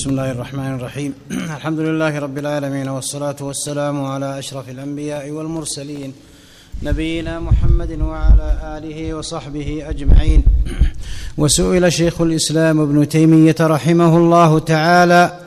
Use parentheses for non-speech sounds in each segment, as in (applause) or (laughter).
بسم الله الرحمن الرحيم. (clears throat) الحمد لله رب العالمين والصلاة والسلام على أشرف الأنبياء والمرسلين نبينا محمد وعلى آله وصحبه أجمعين. (clears throat) وسئل شيخ الإسلام ابن تيمية رحمه الله تعالى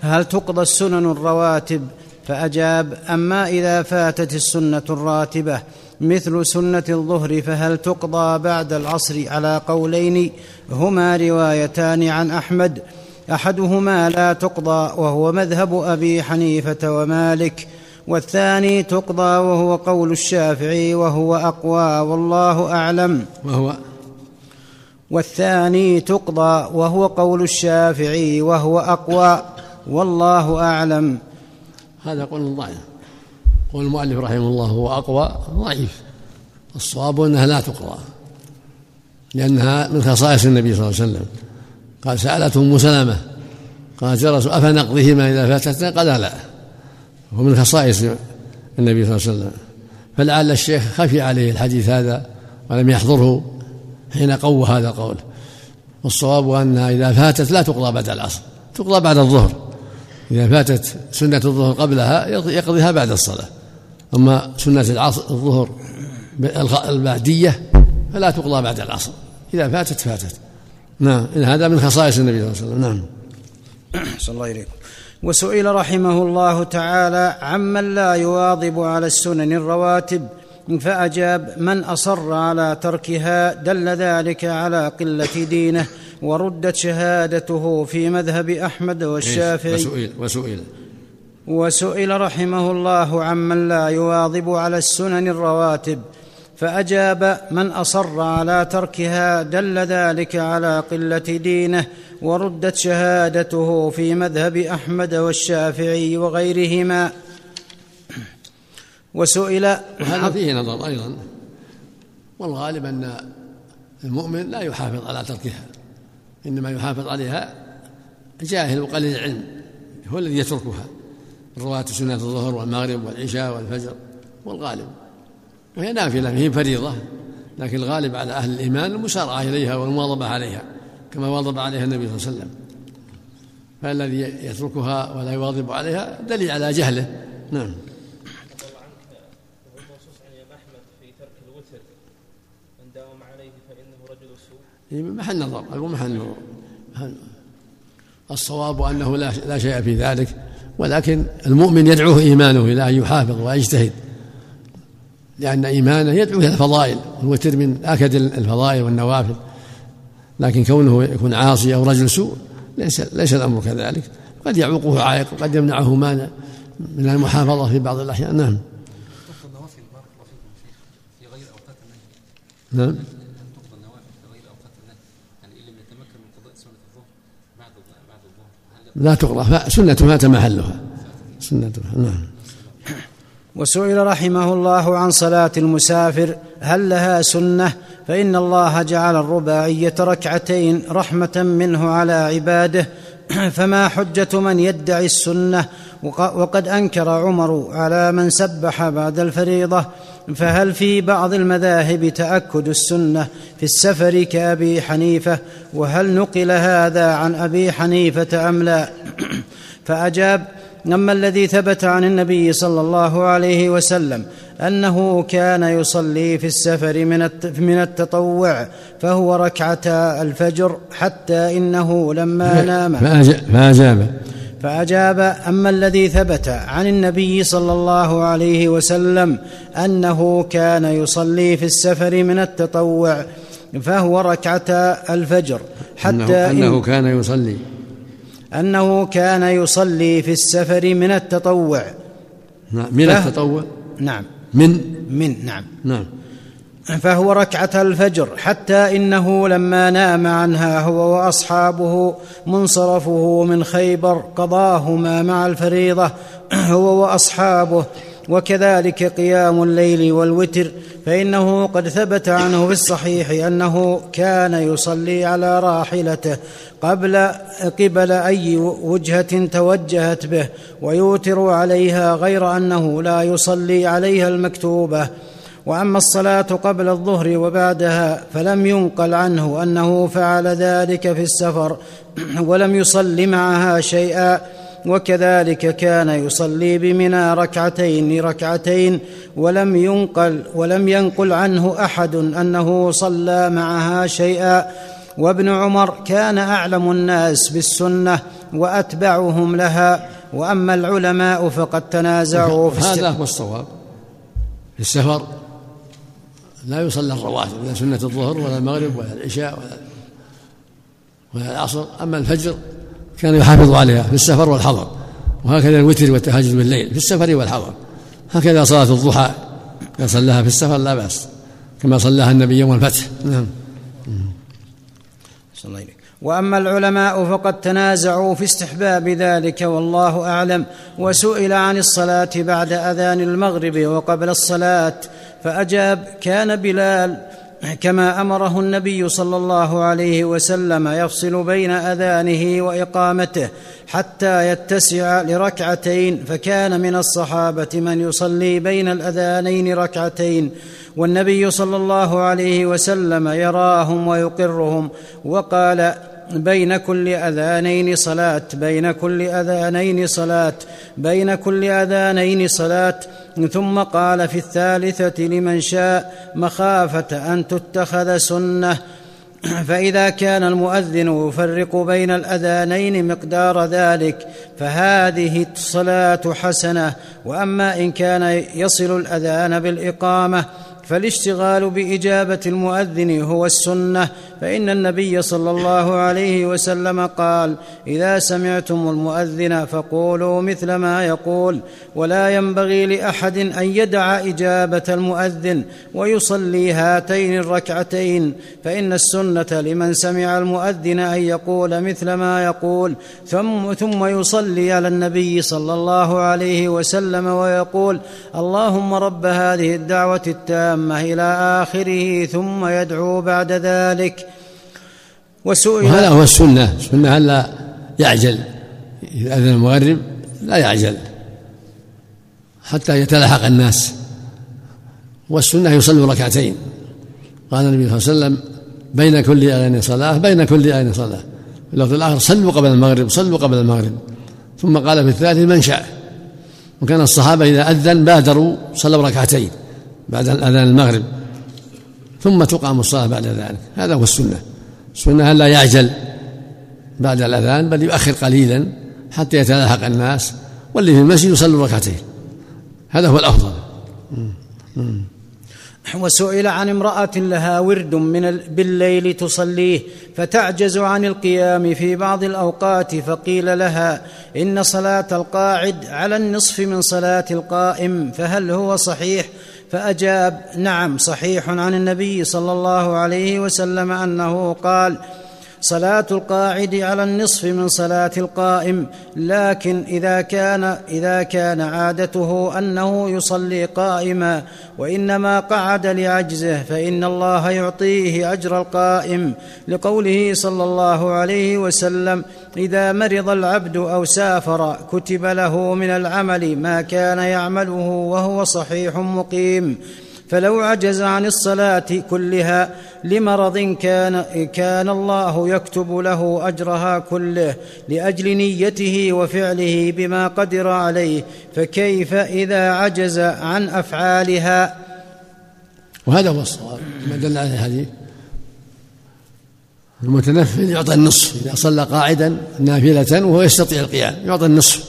هل تقضى السنن الرواتب؟ فأجاب أما إذا فاتت السنة الراتبة مثل سنة الظهر فهل تقضى بعد العصر؟ على قولين هما روايتان عن أحمد. أحدهما لا تقضى وهو مذهب أبي حنيفة ومالك والثاني تقضى وهو قول الشافعي وهو أقوى والله أعلم. وهو والثاني تقضى وهو قول الشافعي وهو أقوى والله أعلم. هذا قول ضعيف. قول المؤلف رحمه الله هو أقوى ضعيف. الصواب أنها لا تقضى لأنها من خصائص النبي صلى الله عليه وسلم. قال سألته أم سلمة. قالت يا رسول أفنقضيهما إذا فاتتنا؟ قال لا. هو من خصائص النبي صلى الله عليه وسلم. فلعل الشيخ خفي عليه الحديث هذا ولم يحضره حين قوى هذا القول. والصواب أنها إذا فاتت لا تقضى بعد العصر تقضى بعد الظهر. إذا فاتت سنة الظهر قبلها يقضيها بعد الصلاة. أما سنة العصر الظهر البعدية فلا تقضى بعد العصر. إذا فاتت فاتت. نعم. هذا من خصائص النبي صلى الله عليه وسلم. نعم. صلى الله إليكم وسئل رحمه الله تعالى عمن لا يواظب على السنن الرواتب فأجاب من أصر على تركها دل ذلك على قلة دينه وردت شهادته في مذهب أحمد والشافعي. وسئل وسئل. وسئل رحمه الله عمن لا يواظب على السنن الرواتب فأجاب من أصر على تركها دل ذلك على قلة دينه وردت شهادته في مذهب أحمد والشافعي وغيرهما. وسئل وهذا فيه نظر أيضا. والغالب أن المؤمن لا يحافظ على تركها إنما يحافظ عليها جاهل وقليل العلم هو الذي يتركها رواتب سنة الظهر والمغرب والعشاء والفجر والغالب. وهي نافلة هي فريضة لكن الغالب على أهل الإيمان المسارعة إليها والمواظبة عليها كما واظب عليها النبي صلى الله عليه وسلم. فالذي يتركها ولا يواظب عليها دليل على جهله. نعم. محل نظر أقول محل نظر. الصواب أنه لا لا شيء في ذلك ولكن المؤمن يدعوه إيمانه إلى أن يحافظ ويجتهد. لأن إيمانه يدعو إلى الفضائل الوتر من أكد الفضائل والنوافل. لكن كونه يكون عاصي أو رجل سوء ليس ليس الأمر كذلك. قد يعوقه عائق وقد يمنعه مانع من المحافظة في بعض الأحيان. نعم. نعم. لا تقرأ سنة فات محلها سنة نعم. وسئل رحمه الله عن صلاة المسافر هل لها سنة؟ فإن الله جعل الرباعية ركعتين رحمة منه على عباده (clears throat) فما حجة من يدعي السنة؟ وقد أنكر عمر على من سبح بعد الفريضة فهل في بعض المذاهب تأكد السنة في السفر كأبي حنيفة؟ وهل نقل هذا عن أبي حنيفة أم لا؟ (clears throat) فأجاب أما الذي ثبت عن النبي صلى الله عليه وسلم أنه كان يصلي في السفر من التطوع فهو ركعتا الفجر حتى إنه لما نام. فأجاب. فأجاب أما الذي ثبت عن النبي صلى الله عليه وسلم أنه كان يصلي في السفر من التطوع فهو ركعتا الفجر حتى انه, أنه كان يصلي. أنه كان يصلي في السفر من التطوع. نعم من التطوع؟ نعم. من؟ من نعم. نعم. فهو ركعة الفجر حتى إنه لما نام عنها هو وأصحابه منصرفه من خيبر قضاهما مع الفريضة هو وأصحابه. وكذلك قيام الليل والوتر فإنه قد ثبت عنه في الصحيح أنه كان يصلي على راحلته قبل قبل أي وجهة توجهت به ويوتر عليها غير أنه لا يصلي عليها المكتوبة. وأما الصلاة قبل الظهر وبعدها فلم ينقل عنه أنه فعل ذلك في السفر (clears throat) ولم يصل معها شيئا. وكذلك كان يصلي بمنى ركعتين ركعتين ولم ينقل ولم ينقل عنه أحد أنه صلى معها شيئا. وابن عمر كان أعلم الناس بالسنة وأتبعهم لها وأما العلماء فقد تنازعوا في هذا هو الصواب. في السفر لا يصلى الرواتب لا سنة الظهر ولا المغرب ولا العشاء ولا ولا العصر. أما الفجر كان يحافظ عليها في السفر والحضر وهكذا الوتر والتهجد بالليل في السفر والحضر هكذا صلاة الضحى إذا صلاها في السفر لا بأس كما صلاها النبي يوم الفتح. نعم. وأما العلماء فقد تنازعوا في استحباب ذلك والله أعلم وسئل عن الصلاة بعد أذان المغرب وقبل الصلاة فأجاب كان بلال كما أمره النبي صلى الله عليه وسلم يفصل بين أذانه وإقامته حتى يتسع لركعتين فكان من الصحابة من يصلي بين الأذانين ركعتين والنبي صلى الله عليه وسلم يراهم ويقرهم وقال بين كل أذانين صلاة بين كل أذانين صلاة بين كل أذانين صلاة. ثم قال في الثالثة لمن شاء مخافة أن تتخذ سنة. فإذا كان المؤذن يفرق بين الأذانين مقدار ذلك فهذه الصلاة حسنة. وأما إن كان يصل الأذان بالإقامة فالاشتغال بإجابة المؤذن هو السنة فإن النبي صلى الله عليه وسلم قال إذا سمعتم المؤذن فقولوا مثل ما يقول ولا ينبغي لأحد أن يدع إجابة المؤذن ويصلي هاتين الركعتين فإن السنة لمن سمع المؤذن أن يقول مثل ما يقول ثم ثم يصلي على النبي صلى الله عليه وسلم ويقول اللهم رب هذه الدعوة التامة إلى آخره ثم يدعو بعد ذلك. وسئل وهذا هو السنة. السنة ألا يعجل. إذا أذن المغرب لا يعجل. حتى يتلاحق الناس. والسنة يصلي ركعتين. قال النبي صلى الله عليه وسلم بين كل آذان صلاة بين كل آذان صلاة. في اللفظ الآخر صلوا قبل المغرب صلوا قبل المغرب. ثم قال في الثالث من شاء. وكان الصحابة إذا أذن بادروا صلوا ركعتين. بعد الأذان المغرب. ثم تقام الصلاة بعد ذلك. هذا هو السنة. السنة لا يعجل بعد الأذان بل يؤخر قليلا حتى يتلاحق الناس واللي في المسجد يصلي ركعتين. هذا هو الأفضل. وسئل عن امرأة لها ورد من بالليل تصليه فتعجز عن القيام في بعض الأوقات فقيل لها إن صلاة القاعد على النصف من صلاة القائم فهل هو صحيح؟ فأجاب نعم صحيح عن النبي صلى الله عليه وسلم أنه قال صلاة القاعد على النصف من صلاة القائم لكن إذا كان إذا كان عادته أنه يصلي قائما وإنما قعد لعجزه فإن الله يعطيه أجر القائم. لقوله صلى الله عليه وسلم إذا مرض العبد أو سافر كتب له من العمل ما كان يعمله وهو صحيح مقيم. فلو عجز عن الصلاة كلها لمرض كان كان الله يكتب له أجرها كله لأجل نيته وفعله بما قدر عليه فكيف إذا عجز عن أفعالها؟ وهذا هو الصواب ما دل عليه الحديث المتنفل يعطى النصف إذا صلى قاعدا نافلة وهو يستطيع القيام يعطى النصف.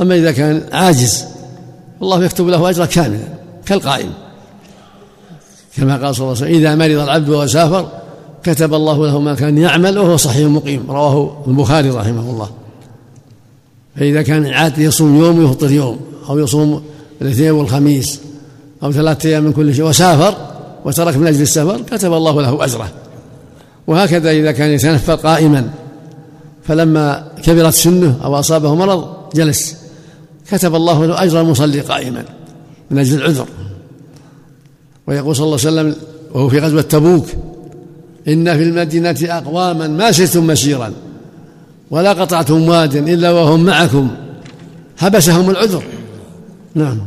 أما إذا كان عاجز الله يكتب له أجرا كاملا كالقائم. كما قال صلى الله عليه وسلم إذا مرض العبد وسافر كتب الله له ما كان يعمل وهو صحيح مقيم. رواه البخاري رحمه الله. فإذا كان عاد يصوم يوم ويفطر يوم أو يصوم الاثنين والخميس أو ثلاثة أيام من كل شيء وسافر وترك من أجل السفر كتب الله له أجره. وهكذا إذا كان يتنفل قائما فلما كبرت سنه أو أصابه مرض جلس كتب الله له أجر المصلي قائما من أجل العذر. ويقول صلى الله عليه وسلم وهو في غزوة تبوك إن في المدينة أقواما ما سرتم مسيرا ولا قطعتم واد إلا وهم معكم حبسهم العذر. نعم.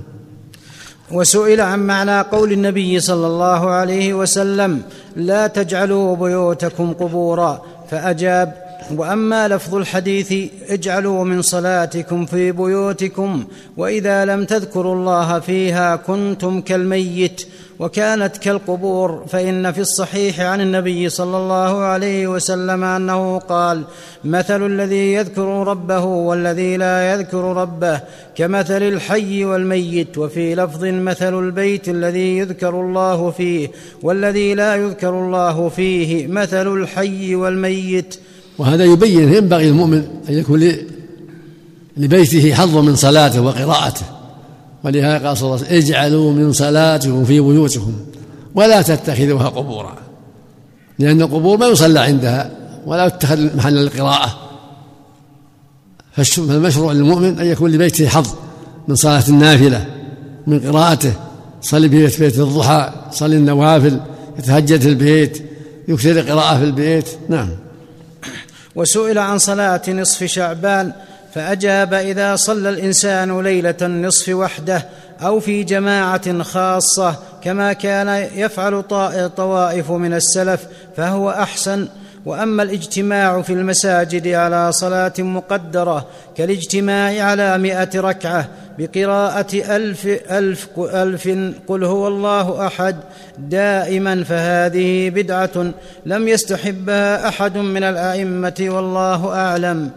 وسئل عن معنى قول النبي صلى الله عليه وسلم لا تجعلوا بيوتكم قبورا. فأجاب وأما لفظ الحديث اجعلوا من صلاتكم في بيوتكم وإذا لم تذكروا الله فيها كنتم كالميت وكانت كالقبور فإن في الصحيح عن النبي صلى الله عليه وسلم أنه قال مثل الذي يذكر ربه والذي لا يذكر ربه كمثل الحي والميت وفي لفظ مثل البيت الذي يذكر الله فيه والذي لا يذكر الله فيه مثل الحي والميت وهذا يبين ينبغي المؤمن أن يكون لبيته حظ من صلاته وقراءته. ولهذا قال صلى الله عليه وسلم اجعلوا من صلاتكم في بيوتكم ولا تتخذوها قبورا. لأن القبور ما يصلى عندها ولا يتخذ محل القراءة. فالمشروع للمؤمن أن يكون لبيته حظ من صلاة النافلة من قراءته. صلي في بيت الضحى صلي النوافل يتهجد في البيت يكثر القراءة في البيت. نعم. وسئل عن صلاة نصف شعبان فأجاب إذا صلى الإنسان ليلة النصف وحده أو في جماعة خاصة كما كان يفعل طوائف من السلف فهو أحسن. وأما الاجتماع في المساجد على صلاة مقدرة كالاجتماع على مائه ركعة بقراءة ألف ألف ألف قل هو الله أحد دائما فهذه بدعة لم يستحبها أحد من الأئمة والله أعلم.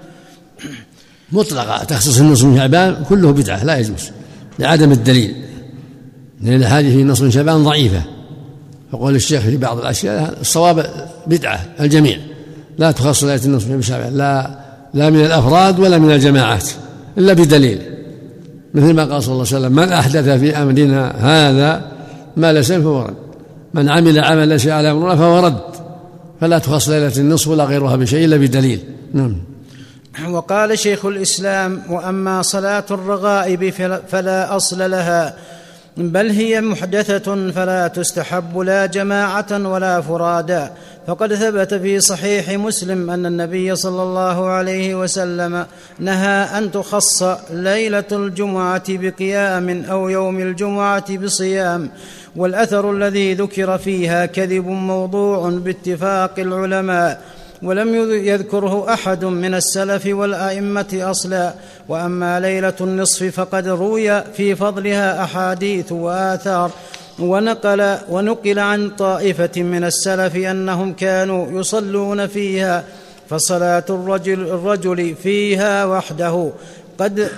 مطلقة تخصيص النصف من شعبان كله بدعة لا يجوز لعدم الدليل لأن الأحاديث في من شعبان ضعيفة. فقول الشيخ في بعض الأشياء الصواب بدعة الجميع. لا تخص آية النصف شعبان لا لا من الأفراد ولا من الجماعات إلا بدليل. مثل ما قال صلى الله عليه وسلم من أحدث في أمرنا هذا ما ليس فهو رد. من عمل عمل ليس على أمرنا فهو رد. فلا تخص ليلة النصف ولا غيرها بشيء إلا بدليل. نعم. وقال شيخ الإسلام وأما صلاة الرغائب فلا أصل لها بل هي محدثة فلا تستحب لا جماعة ولا فرادا فقد ثبت في صحيح مسلم أن النبي صلى الله عليه وسلم نهى أن تخص ليلة الجمعة بقيام أو يوم الجمعة بصيام. والأثر الذي ذكر فيها كذب موضوع باتفاق العلماء. ولم يذكره أحد من السلف والأئمة أصلا. وأما ليلة النصف فقد روي في فضلها أحاديث وآثار. ونقل ونقل عن طائفة من السلف أنهم كانوا يصلون فيها فصلاة الرجل الرجل فيها وحده. قد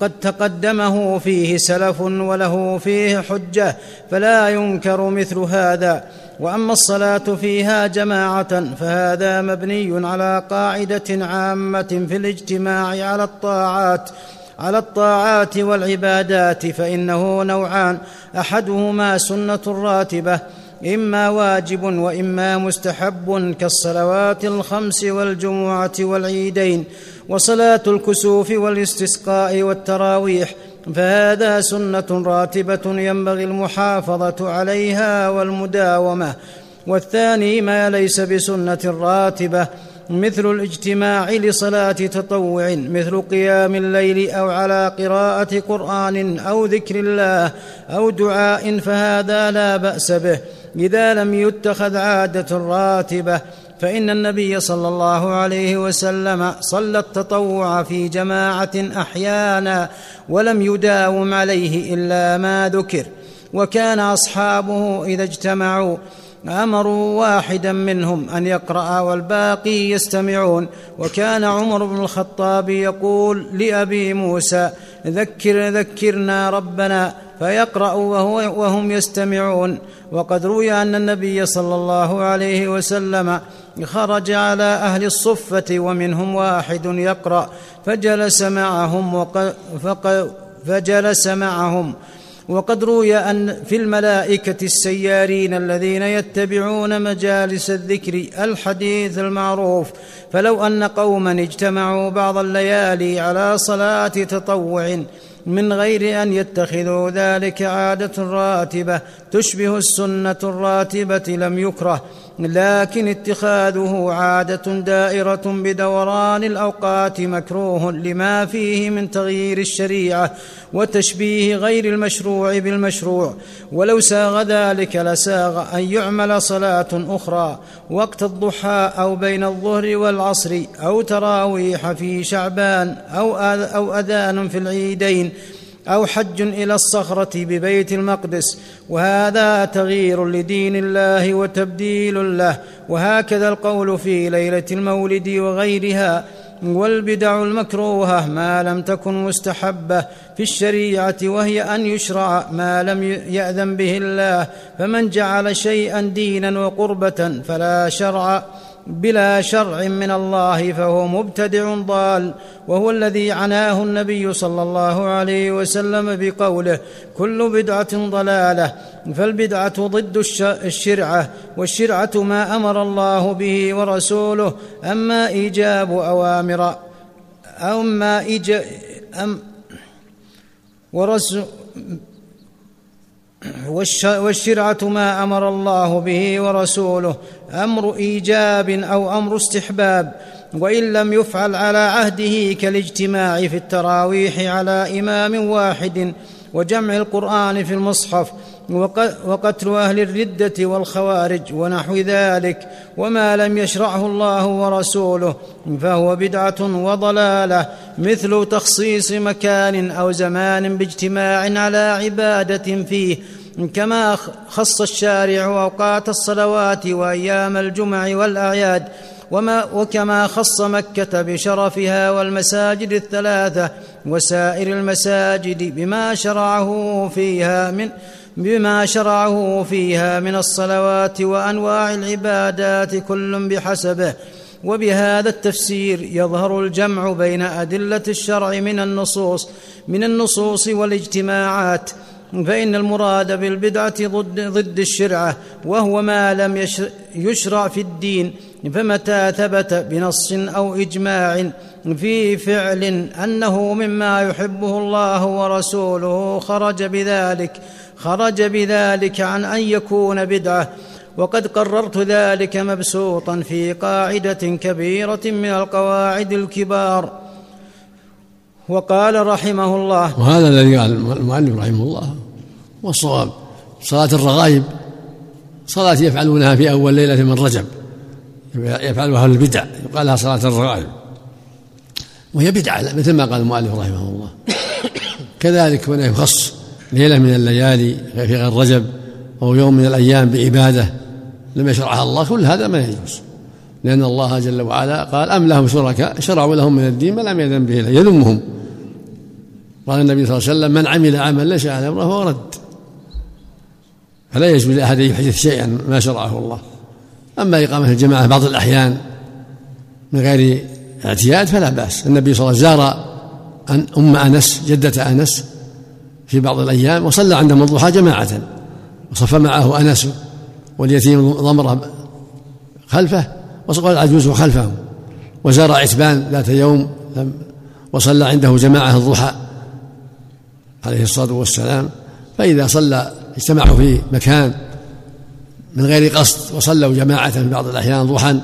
قد تقدمه فيه سلف وله فيه حجة فلا ينكر مثل هذا. وأما الصلاة فيها جماعة فهذا مبني على قاعدة عامة في الاجتماع على الطاعات على الطاعات والعبادات فإنه نوعان أحدهما سنة راتبة إما واجب وإما مستحب كالصلوات الخمس والجمعة والعيدين وصلاة الكسوف والاستسقاء والتراويح فهذا سنة راتبة ينبغي المحافظة عليها والمداومة. والثاني ما ليس بسنة راتبة مثل الاجتماع لصلاة تطوع مثل قيام الليل أو على قراءة قرآن أو ذكر الله أو دعاء فهذا لا بأس به إذا لم يتخذ عادة راتبة. فإن النبي صلى الله عليه وسلم صلى التطوع في جماعة أحيانا ولم يداوم عليه إلا ما ذكر وكان أصحابه إذا اجتمعوا أمروا واحدا منهم أن يقرأ والباقي يستمعون وكان عمر بن الخطاب يقول لأبي موسى ذكر ذكرنا ربنا فيقرأ وهو وهم يستمعون. وقد روي أن النبي صلى الله عليه وسلم خرج على أهل الصفة ومنهم واحد يقرأ فجلس معهم فجلس معهم. وقد روي أن في الملائكة السيارين الذين يتبعون مجالس الذكر الحديث المعروف فلو أن قوما اجتمعوا بعض الليالي على صلاة تطوع من غير أن يتخذوا ذلك عادة راتبة. تشبه السنة الراتبة لم يكره لكن اتخاذه عادة دائرة بدوران الأوقات مكروه لما فيه من تغيير الشريعة وتشبيه غير المشروع بالمشروع. ولو ساغ ذلك لساغ أن يعمل صلاة أخرى وقت الضحى أو بين الظهر والعصر أو تراويح في شعبان أو أذان في العيدين. أو حج إلى الصخرة ببيت المقدس وهذا تغيير لدين الله وتبديل له. وهكذا القول في ليلة المولد وغيرها والبدع المكروهة ما لم تكن مستحبة في الشريعة وهي أن يشرع ما لم يأذن به الله. فمن جعل شيئا دينا وقربة فلا شرع بلا شرع من الله فهو مبتدع ضال وهو الذي عناه النبي صلى الله عليه وسلم بقوله كل بدعة ضلالة فالبدعة ضد الشرعة والشرعة ما أمر الله به ورسوله أما إيجاب أوامر أما إيجاب أم ورسول والشرعة ما أمر الله به ورسوله أمر إيجاب أو أمر استحباب وإن لم يفعل على عهده كالاجتماع في التراويح على إمام واحد وجمع القرآن في المصحف وقتل أهل الردة والخوارج ونحو ذلك وما لم يشرعه الله ورسوله فهو بدعة وضلالة مثل تخصيص مكان أو زمان باجتماع على عبادة فيه كما خص الشارع أوقات الصلوات وأيام الجمع والأعياد وما وكما خص مكة بشرفها والمساجد الثلاثة وسائر المساجد بما شرعه فيها من بما شرعه فيها من الصلوات وأنواع العبادات كل بحسبه. وبهذا التفسير يظهر الجمع بين أدلة الشرع من النصوص من النصوص والاجتماعات فإن المراد بالبدعة ضد, ضد الشرعة وهو ما لم يشرع في الدين فمتى ثبت بنص أو إجماع في فعل أنه مما يحبه الله ورسوله خرج بذلك خرج بذلك عن أن يكون بدعة. وقد قررت ذلك مبسوطا في قاعدة كبيرة من القواعد الكبار. وقال رحمه الله وهذا الذي قال المؤلف رحمه الله. والصواب صلاة الرغائب صلاة يفعلونها في أول ليلة من رجب يفعلها البدع يقال لها صلاة الرغائب. وهي بدعة مثل ما قال المؤلف رحمه الله. كذلك هنا يخص ليلة من الليالي في غير رجب أو يوم من الأيام بعبادة لم يشرعها الله كل هذا ما يجوز. لأن الله جل وعلا قال أم لهم شركاء شرعوا لهم من الدين ما لم يأذن به يذمهم. قال النبي صلى الله عليه وسلم من عمل عملا ليس على أمره فهو رد. فلا يجوز لأحد أن يحدث شيئا ما شرعه الله. أما إقامة الجماعة بعض الأحيان من غير اعتياد فلا بأس. النبي صلى الله عليه وسلم زار أم أنس جدة أنس في بعض الأيام وصلى عندهم الضحى جماعة وصف معه أنس واليتيم ضمر خلفه وصلى العجوز خلفه وزار عتبان ذات يوم وصلى عنده جماعة الضحى عليه الصلاة والسلام. فإذا صلى اجتمعوا في مكان من غير قصد وصلوا جماعة في بعض الأحيان ضحى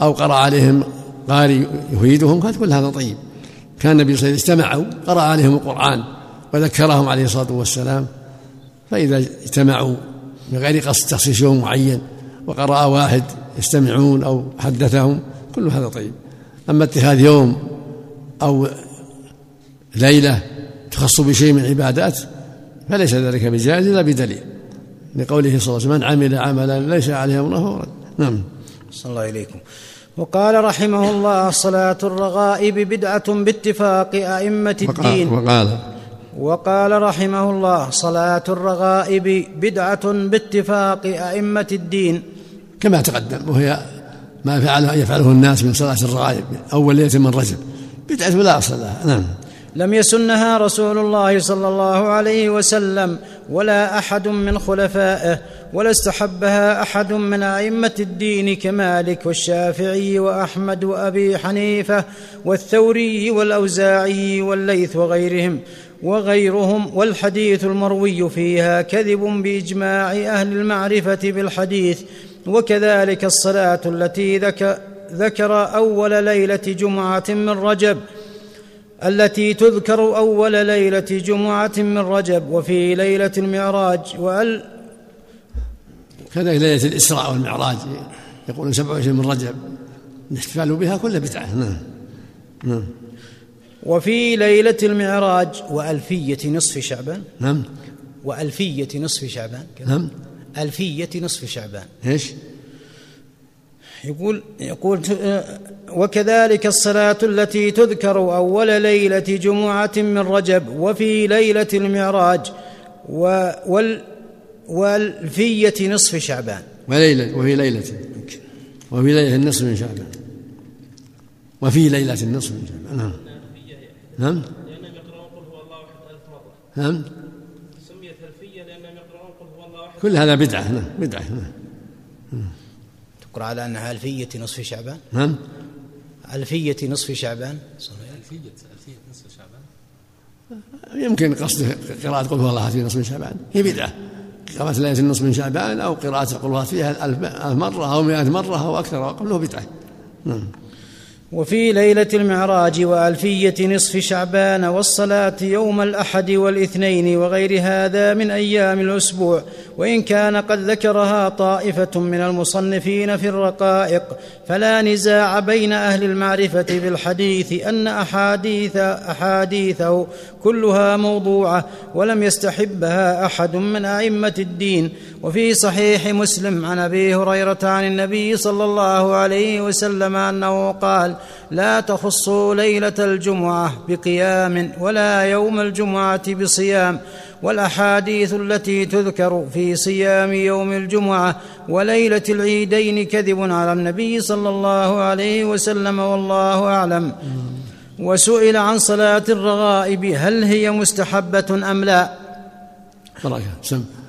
أو قرأ عليهم قاري يفيدهم كان كل هذا طيب. كان النبي صلى الله عليه وسلم اجتمعوا قرأ عليهم القرآن وذكرهم عليه الصلاة والسلام فإذا اجتمعوا بغير قصد تخصيص يوم معين وقرأ واحد يستمعون أو حدثهم كل هذا طيب. أما اتخاذ يوم أو ليلة تخص بشيء من العبادات فليس ذلك بجائز إلا بدليل. لقوله صلى الله عليه وسلم من عمل عملا ليس عليه أمره رد نعم. صلى الله إليكم وقال رحمه الله صلاة الرغائب بدعة باتفاق أئمة الدين. وقال وقال رحمه الله صلاة الرغائب بدعة باتفاق أئمة الدين. كما تقدم وهي ما فعله يفعله الناس من صلاة الرغائب أول ليلة من رجب. بدعة لا أصل لها نعم. لم يسنها رسول الله صلى الله عليه وسلم ولا أحد من خلفائه ولا استحبها أحد من أئمة الدين كمالك والشافعي وأحمد وأبي حنيفة والثوري والأوزاعي والليث وغيرهم وغيرهم والحديث المروي فيها كذب بإجماع أهل المعرفة بالحديث وكذلك الصلاة التي ذكر أول ليلة جمعة من رجب التي تذكر أول ليلة جمعة من رجب وفي ليلة المعراج وأل كذلك ليلة الإسراء والمعراج يقولون 27 من رجب الاحتفال بها كلها بدعة. نعم. نعم. وفي ليلة المعراج وألفية نصف شعبان. نعم. وألفية نصف شعبان. نعم. ألفية نصف شعبان. إيش؟ يقول يقول وكذلك الصلاة التي تذكر أول ليلة جمعة من رجب وفي ليلة المعراج وال والفية نصف شعبان. وليلة وفي ليلة. وفي ليلة النصف من شعبان. وفي ليلة النصف من شعبان. نعم. نعم. لأنهم يقرؤون قل هو الله أحد ألف مرة. نعم. سميت ألفية لأنهم يقرؤون قل هو الله أحد كل هذا بدعة. نعم. بدعة. نعم. تقرأ على أنها ألفية نصف شعبان؟ نعم. ألفية نصف شعبان. ألفية ألفية نصف شعبان يمكن قصده قراءة قل هو الله في نصف شعبان. هي بدعة. قراءة ليلة النصف من شعبان أو قراءة قل فيها ألف مرة أو مئة مرة أو أكثر وقبله بدعة. نعم. وفي ليلة المعراج وألفية نصف شعبان والصلاة يوم الأحد والاثنين وغير هذا من أيام الأسبوع وإن كان قد ذكرها طائفة من المصنفين في الرقائق فلا نزاع بين أهل المعرفة بالحديث أن احاديث أحاديثه كلها موضوعة ولم يستحبها أحد من أئمة الدين. وفي صحيح مسلم عن أبي هريرة عن النبي صلى الله عليه وسلم أنه قال لا تخصوا ليلة الجمعة بقيام ولا يوم الجمعة بصيام والأحاديث التي تذكر في صيام يوم الجمعة وليلة العيدين كذب على النبي صلى الله عليه وسلم والله أعلم. وسئل عن صلاة الرغائب هل هي مستحبة أم لا. بركة.